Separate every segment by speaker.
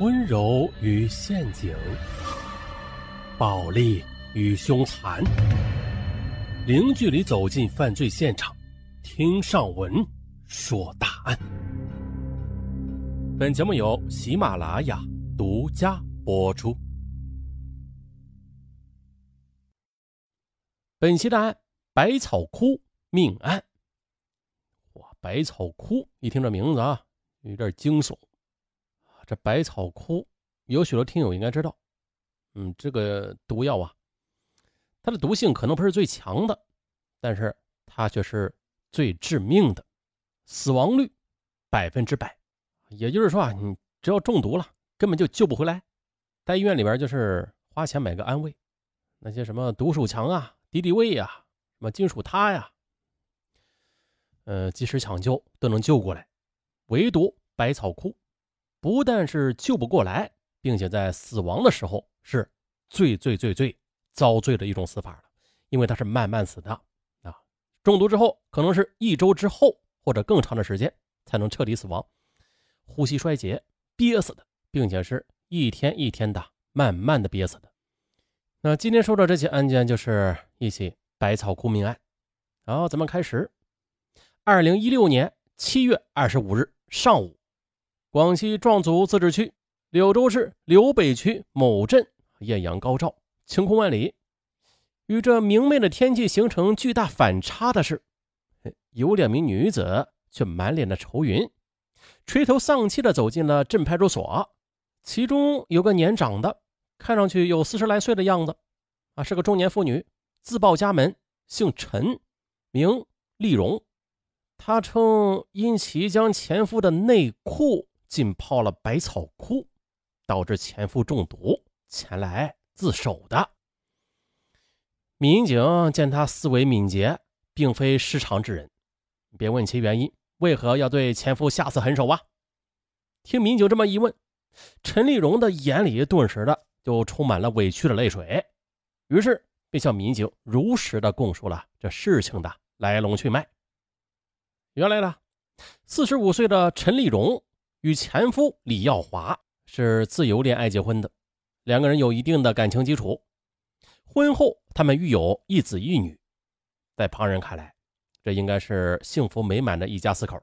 Speaker 1: 温柔与陷阱，暴力与凶残，零距离走进犯罪现场，听上文说大案。本节目由喜马拉雅独家播出。本期的案：百草枯命案。哇，百草枯一听这名字啊，有点惊悚。这百草枯有许多听友应该知道，嗯，这个毒药啊，它的毒性可能不是最强的，但是它却是最致命的，死亡率百分之百。也就是说啊，你只要中毒了，根本就救不回来，在医院里边就是花钱买个安慰。那些什么毒鼠强啊、敌敌畏呀、什么金属他呀，呃，及时抢救都能救过来，唯独百草枯。不但是救不过来，并且在死亡的时候是最最最最遭罪的一种死法了，因为他是慢慢死的啊，中毒之后可能是一周之后或者更长的时间才能彻底死亡，呼吸衰竭憋死的，并且是一天一天的慢慢的憋死的。那今天说的这起案件就是一起百草枯命案，然后咱们开始。二零一六年七月二十五日上午。广西壮族自治区柳州市柳北区某镇，艳阳高照，晴空万里。与这明媚的天气形成巨大反差的是，有两名女子却满脸的愁云，垂头丧气的走进了镇派出所。其中有个年长的，看上去有四十来岁的样子，啊，是个中年妇女，自报家门，姓陈，名丽荣。她称因其将前夫的内裤。浸泡了百草枯，导致前夫中毒，前来自首的。民警见他思维敏捷，并非失常之人，便问其原因，为何要对前夫下此狠手啊？听民警这么一问，陈丽蓉的眼里顿时的就充满了委屈的泪水，于是便向民警如实的供述了这事情的来龙去脉。原来呢，四十五岁的陈丽蓉。与前夫李耀华是自由恋爱结婚的，两个人有一定的感情基础。婚后，他们育有一子一女，在旁人看来，这应该是幸福美满的一家四口。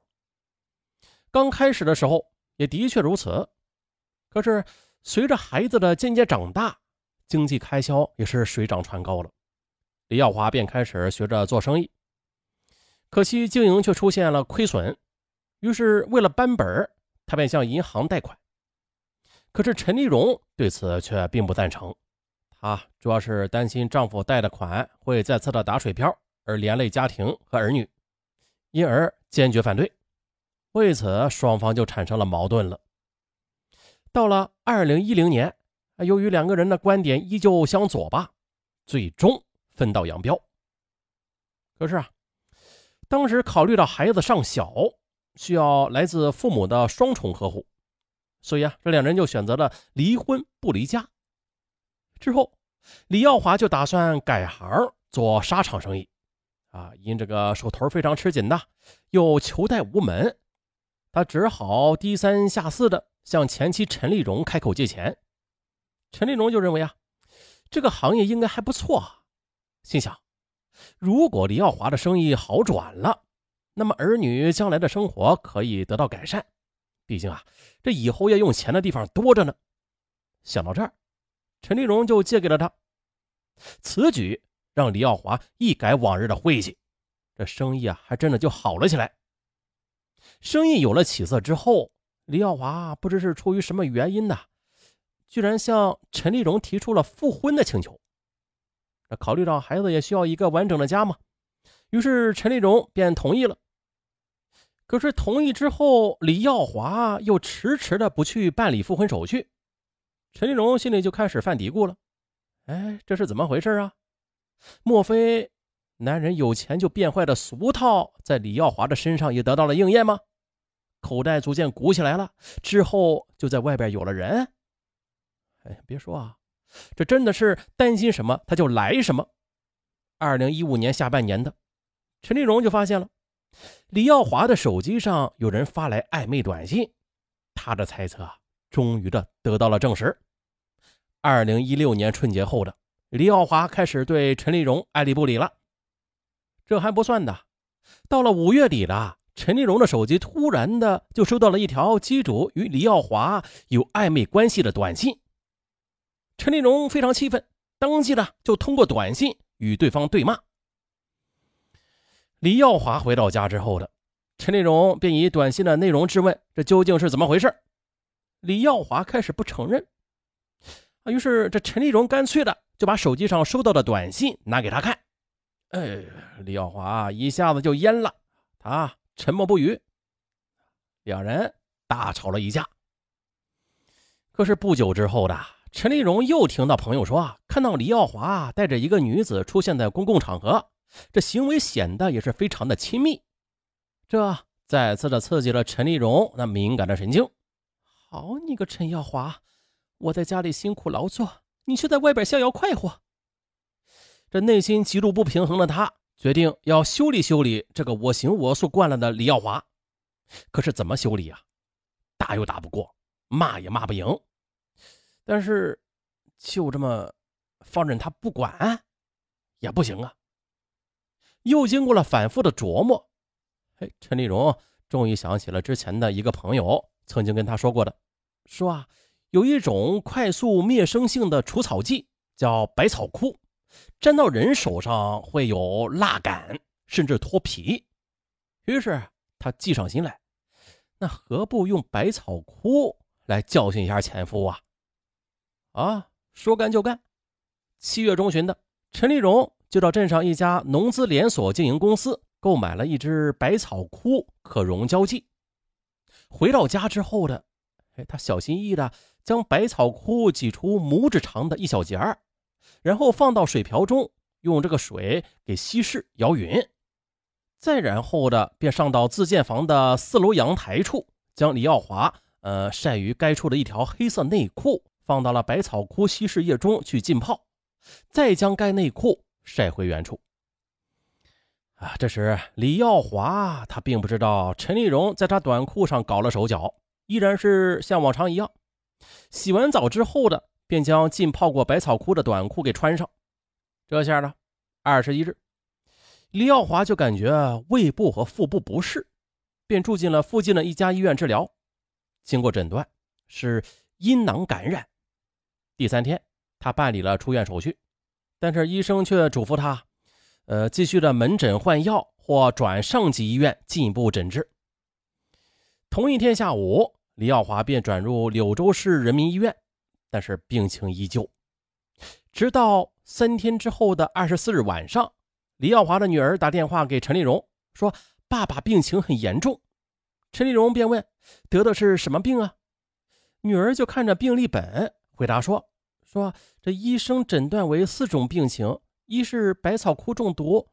Speaker 1: 刚开始的时候，也的确如此。可是，随着孩子的渐渐长大，经济开销也是水涨船高了。李耀华便开始学着做生意，可惜经营却出现了亏损，于是为了扳本他便向银行贷款，可是陈丽蓉对此却并不赞成。她主要是担心丈夫贷的款会再次的打水漂，而连累家庭和儿女，因而坚决反对。为此，双方就产生了矛盾了。到了二零一零年，由于两个人的观点依旧相左吧，最终分道扬镳。可是啊，当时考虑到孩子尚小。需要来自父母的双重呵护，所以啊，这两人就选择了离婚不离家。之后，李耀华就打算改行做纱厂生意，啊，因这个手头非常吃紧呐，又求贷无门，他只好低三下四的向前妻陈丽蓉开口借钱。陈丽蓉就认为啊，这个行业应该还不错，心想，如果李耀华的生意好转了。那么儿女将来的生活可以得到改善，毕竟啊，这以后要用钱的地方多着呢。想到这儿，陈丽蓉就借给了他。此举让李耀华一改往日的晦气，这生意啊还真的就好了起来。生意有了起色之后，李耀华不知是出于什么原因呢，居然向陈丽蓉提出了复婚的请求。考虑到孩子也需要一个完整的家嘛，于是陈丽蓉便同意了。可是同意之后，李耀华又迟迟的不去办理复婚手续，陈丽蓉心里就开始犯嘀咕了：“哎，这是怎么回事啊？莫非男人有钱就变坏的俗套在李耀华的身上也得到了应验吗？口袋逐渐鼓起来了，之后就在外边有了人？哎，别说啊，这真的是担心什么他就来什么。二零一五年下半年的，陈丽蓉就发现了。”李耀华的手机上有人发来暧昧短信，他的猜测终于的得到了证实。二零一六年春节后的李耀华开始对陈丽蓉爱理不理了。这还不算的，到了五月底了，陈丽蓉的手机突然的就收到了一条机主与李耀华有暧昧关系的短信。陈丽蓉非常气愤，当即呢就通过短信与对方对骂。李耀华回到家之后的陈丽蓉便以短信的内容质问：“这究竟是怎么回事？”李耀华开始不承认。啊，于是这陈丽蓉干脆的就把手机上收到的短信拿给他看。哎，李耀华一下子就蔫了，他沉默不语。两人大吵了一架。可是不久之后的陈丽蓉又听到朋友说，看到李耀华带着一个女子出现在公共场合，这行为显得也是非常的亲密。这再次的刺激了陈丽蓉那敏感的神经。好你个陈耀华，我在家里辛苦劳作，你却在外边逍遥快活。这内心极度不平衡的他，决定要修理修理这个我行我素惯了的李耀华。可是怎么修理呀？打又打不过，骂也骂不赢。但是就这么放任他不管，也不行啊。又经过了反复的琢磨，哎，陈丽蓉终于想起了之前的一个朋友曾经跟他说过的，说啊，有一种快速灭生性的除草剂，叫百草枯。沾到人手上会有蜡感，甚至脱皮。于是他计上心来，那何不用百草枯来教训一下前夫啊？啊，说干就干。七月中旬的，陈丽蓉就到镇上一家农资连锁经营公司购买了一支百草枯可溶胶剂。回到家之后的，哎，他小心翼翼的将百草枯挤出拇指长的一小截儿。然后放到水瓢中，用这个水给稀释摇匀，再然后的便上到自建房的四楼阳台处，将李耀华呃晒于该处的一条黑色内裤放到了百草枯稀释液中去浸泡，再将该内裤晒回原处。啊，这时李耀华他并不知道陈丽蓉在他短裤上搞了手脚，依然是像往常一样，洗完澡之后的。便将浸泡过百草枯的短裤给穿上，这下呢，二十一日，李耀华就感觉胃部和腹部不适，便住进了附近的一家医院治疗。经过诊断，是阴囊感染。第三天，他办理了出院手续，但是医生却嘱咐他，呃，继续的门诊换药或转上级医院进一步诊治。同一天下午，李耀华便转入柳州市人民医院。但是病情依旧，直到三天之后的二十四日晚上，李耀华的女儿打电话给陈丽蓉，说爸爸病情很严重。陈丽蓉便问得的是什么病啊？女儿就看着病历本回答说：“说这医生诊断为四种病情，一是百草枯中毒，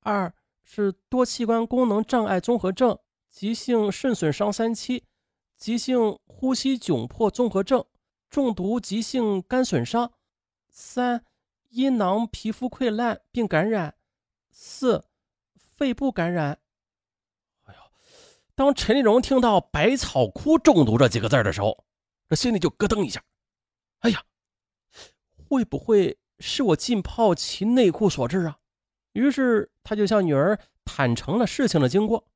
Speaker 1: 二是多器官功能障碍综合症、急性肾损伤三期、急性呼吸窘迫综合症。”中毒急性肝损伤，三阴囊皮肤溃烂并感染，四肺部感染。哎呦，当陈立荣听到“百草枯中毒”这几个字的时候，这心里就咯噔一下。哎呀，会不会是我浸泡其内裤所致啊？于是他就向女儿坦诚了事情的经过。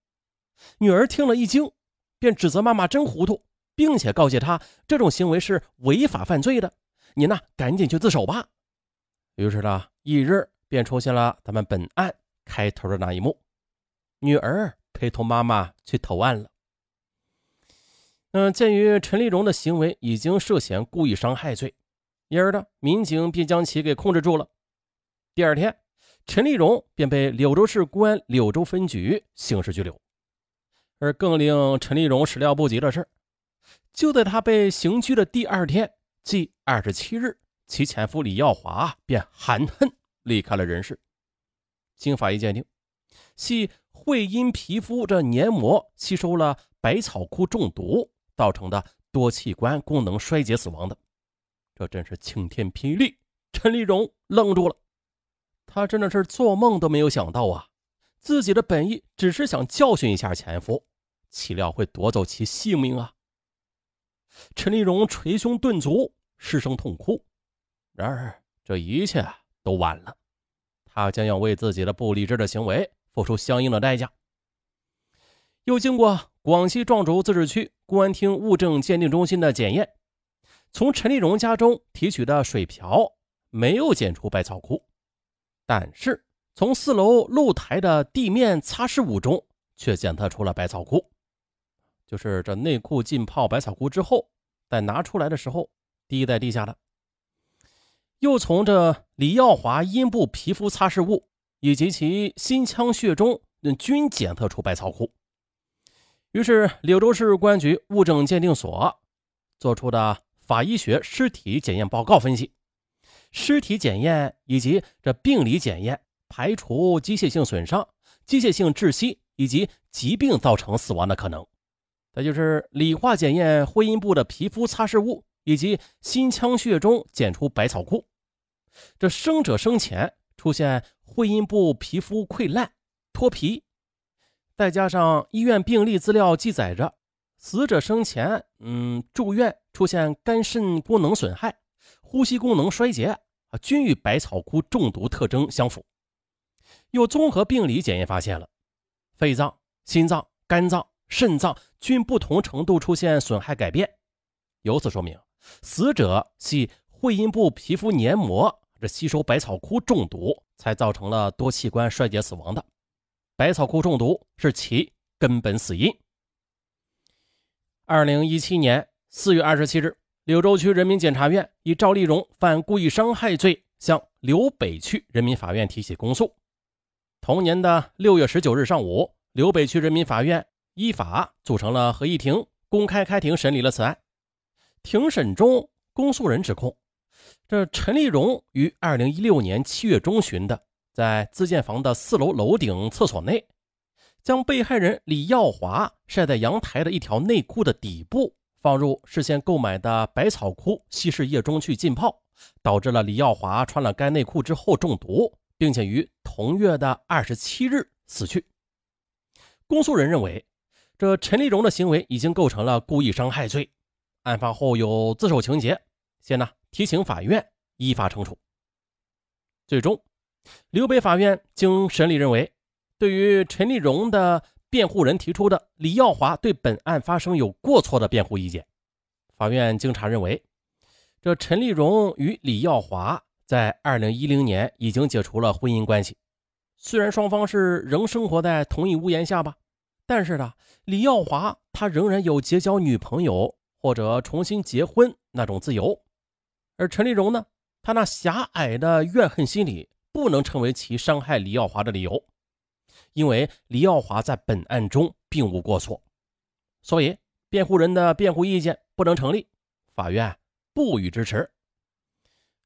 Speaker 1: 女儿听了一惊，便指责妈妈真糊涂。并且告诫他，这种行为是违法犯罪的。你呢，赶紧去自首吧。于是呢，翌日便出现了咱们本案开头的那一幕：女儿陪同妈妈去投案了。嗯，鉴于陈丽蓉的行为已经涉嫌故意伤害罪，因而呢，民警便将其给控制住了。第二天，陈丽蓉便被柳州市公安柳州分局刑事拘留。而更令陈丽蓉始料不及的是。就在她被刑拘的第二天，即二十七日，其前夫李耀华便含恨离开了人世。经法医鉴定，系会阴皮肤这黏膜吸收了百草枯中毒造成的多器官功能衰竭死亡的。这真是晴天霹雳！陈丽蓉愣住了，她真的是做梦都没有想到啊，自己的本意只是想教训一下前夫，岂料会夺走其性命啊！陈立荣捶胸顿足，失声痛哭。然而，这一切都晚了，他将要为自己的不理智的行为付出相应的代价。又经过广西壮族自治区公安厅物证鉴定中心的检验，从陈立荣家中提取的水瓢没有检出百草枯，但是从四楼露台的地面擦拭物中却检测出了百草枯。就是这内裤浸泡百草枯之后，在拿出来的时候滴在地下的。又从这李耀华阴部皮肤擦拭物以及其心腔血中均检测出百草枯。于是柳州市公安局物证鉴定所做出的法医学尸体检验报告分析，尸体检验以及这病理检验排除机械性损伤、机械性窒息以及疾病造成死亡的可能。再就是理化检验会阴部的皮肤擦拭物，以及心腔血中检出百草枯。这生者生前出现会阴部皮肤溃烂、脱皮，再加上医院病历资料记载着死者生前嗯住院出现肝肾功能损害、呼吸功能衰竭啊，均与百草枯中毒特征相符。又综合病理检验发现了肺脏、心脏、肝脏。肾脏均不同程度出现损害改变，由此说明死者系会阴部皮肤黏膜这吸收百草枯中毒，才造成了多器官衰竭死亡的。百草枯中毒是其根本死因。二零一七年四月二十七日，柳州区人民检察院以赵丽蓉犯故意伤害罪向柳北区人民法院提起公诉。同年的六月十九日上午，柳北区人民法院。依法组成了合议庭，公开开庭审理了此案。庭审中，公诉人指控，这陈立荣于二零一六年七月中旬的，在自建房的四楼楼顶厕所内，将被害人李耀华晒在阳台的一条内裤的底部放入事先购买的百草枯稀释液中去浸泡，导致了李耀华穿了该内裤之后中毒，并且于同月的二十七日死去。公诉人认为。这陈立荣的行为已经构成了故意伤害罪，案发后有自首情节，现呢提请法院依法惩处。最终，刘北法院经审理认为，对于陈立荣的辩护人提出的李耀华对本案发生有过错的辩护意见，法院经查认为，这陈立荣与李耀华在二零一零年已经解除了婚姻关系，虽然双方是仍生活在同一屋檐下吧。但是呢，李耀华他仍然有结交女朋友或者重新结婚那种自由，而陈立荣呢，他那狭隘的怨恨心理不能成为其伤害李耀华的理由，因为李耀华在本案中并无过错，所以辩护人的辩护意见不能成立，法院不予支持。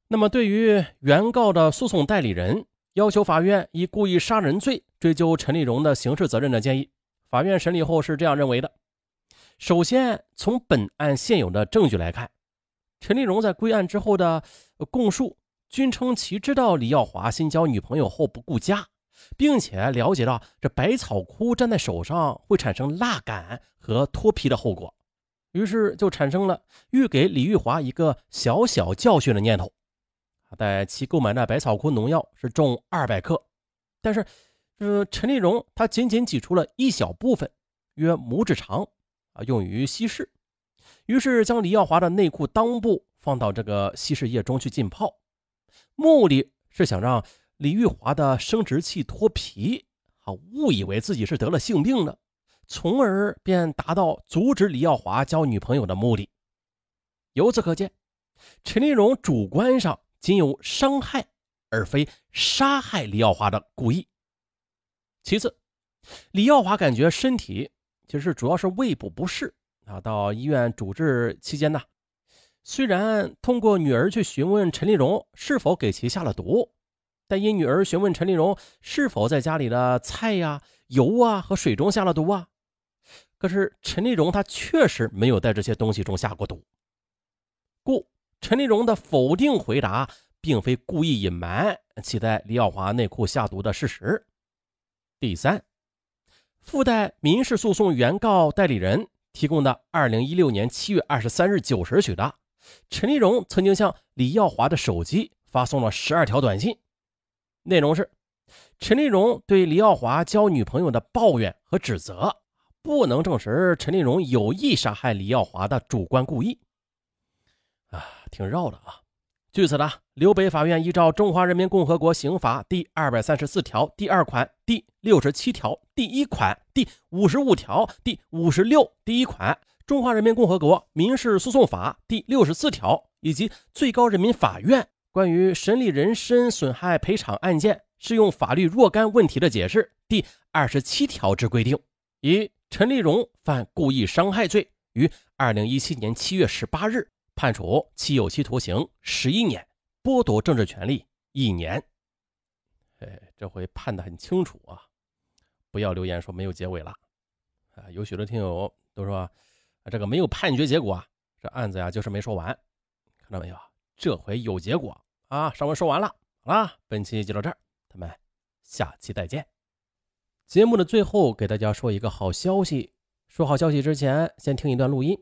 Speaker 1: 那么，对于原告的诉讼代理人要求法院以故意杀人罪追究陈立荣的刑事责任的建议。法院审理后是这样认为的：首先，从本案现有的证据来看，陈立荣在归案之后的供述均称其知道李耀华新交女朋友后不顾家，并且了解到这百草枯粘在手上会产生蜡感和脱皮的后果，于是就产生了欲给李玉华一个小小教训的念头。在其购买的百草枯农药是重二百克，但是。呃，陈立荣他仅仅挤出了一小部分，约拇指长，啊，用于稀释。于是将李耀华的内裤裆部放到这个稀释液中去浸泡，目的是想让李玉华的生殖器脱皮，啊，误以为自己是得了性病了，从而便达到阻止李耀华交女朋友的目的。由此可见，陈立荣主观上仅有伤害，而非杀害李耀华的故意。其次，李耀华感觉身体其实主要是胃部不适啊。到医院主治期间呢，虽然通过女儿去询问陈立荣是否给其下了毒，但因女儿询问陈立荣是否在家里的菜呀、油啊和水中下了毒啊，可是陈立荣他确实没有在这些东西中下过毒，故陈立荣的否定回答并非故意隐瞒其在李耀华内裤下毒的事实。第三，附带民事诉讼原告代理人提供的二零一六年七月二十三日九时许的，陈立荣曾经向李耀华的手机发送了十二条短信，内容是陈立荣对李耀华交女朋友的抱怨和指责，不能证实陈立荣有意杀害李耀华的主观故意。啊，挺绕的啊。据此呢，刘北法院依照《中华人民共和国刑法》第二百三十四条第二款、第六十七条第一款、第五十五条第五十六第一款、《中华人民共和国民事诉讼法》第六十四条以及最高人民法院关于审理人身损害赔偿案件适用法律若干问题的解释第二十七条之规定，以陈立荣犯故意伤害罪，于二零一七年七月十八日。判处其有期徒刑十一年，剥夺政治权利一年。哎，这回判的很清楚啊！不要留言说没有结尾了啊！有许多听友都说，这个没有判决结果啊，这案子呀就是没说完。看到没有？这回有结果啊！上文说完了，好了，本期就到这儿，咱们下期再见。节目的最后给大家说一个好消息，说好消息之前先听一段录音。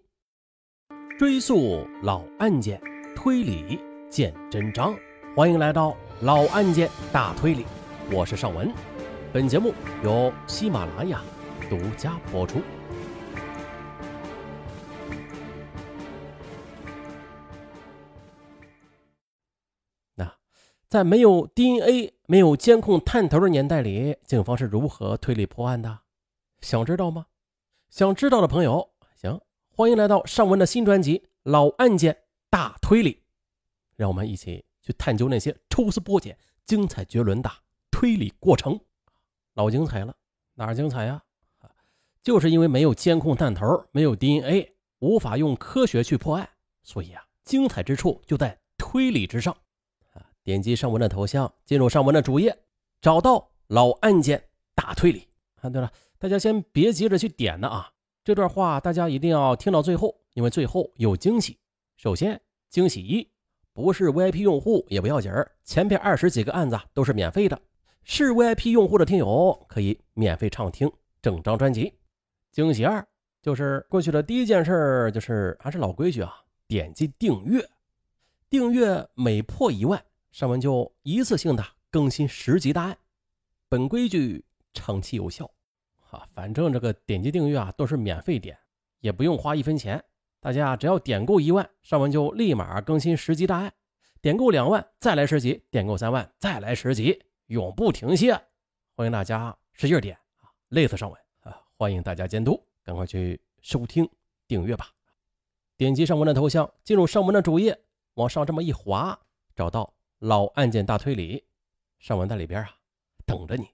Speaker 1: 追溯老案件，推理见真章。欢迎来到老案件大推理，我是尚文。本节目由喜马拉雅独家播出。在没有 DNA、没有监控探头的年代里，警方是如何推理破案的？想知道吗？想知道的朋友，行。欢迎来到尚文的新专辑《老案件大推理》，让我们一起去探究那些抽丝剥茧、精彩绝伦的推理过程。老精彩了，哪儿精彩呀？就是因为没有监控探头，没有 DNA，无法用科学去破案，所以啊，精彩之处就在推理之上。点击上文的头像，进入上文的主页，找到《老案件大推理》。啊，对了，大家先别急着去点呢啊。这段话大家一定要听到最后，因为最后有惊喜。首先，惊喜一，不是 VIP 用户也不要紧儿，前边二十几个案子都是免费的。是 VIP 用户的听友可以免费畅听整张专辑。惊喜二，就是过去的第一件事，就是还是老规矩啊，点击订阅，订阅每破一万，上文就一次性的更新十集大案。本规矩长期有效。啊，反正这个点击订阅啊都是免费点，也不用花一分钱。大家只要点够一万，上文就立马更新十集大案；点够两万再来十集；点够三万再来十集，永不停歇。欢迎大家使劲点啊，累死上文啊！欢迎大家监督，赶快去收听订阅吧。点击上文的头像，进入上文的主页，往上这么一滑，找到老案件大推理，上文在里边啊等着你。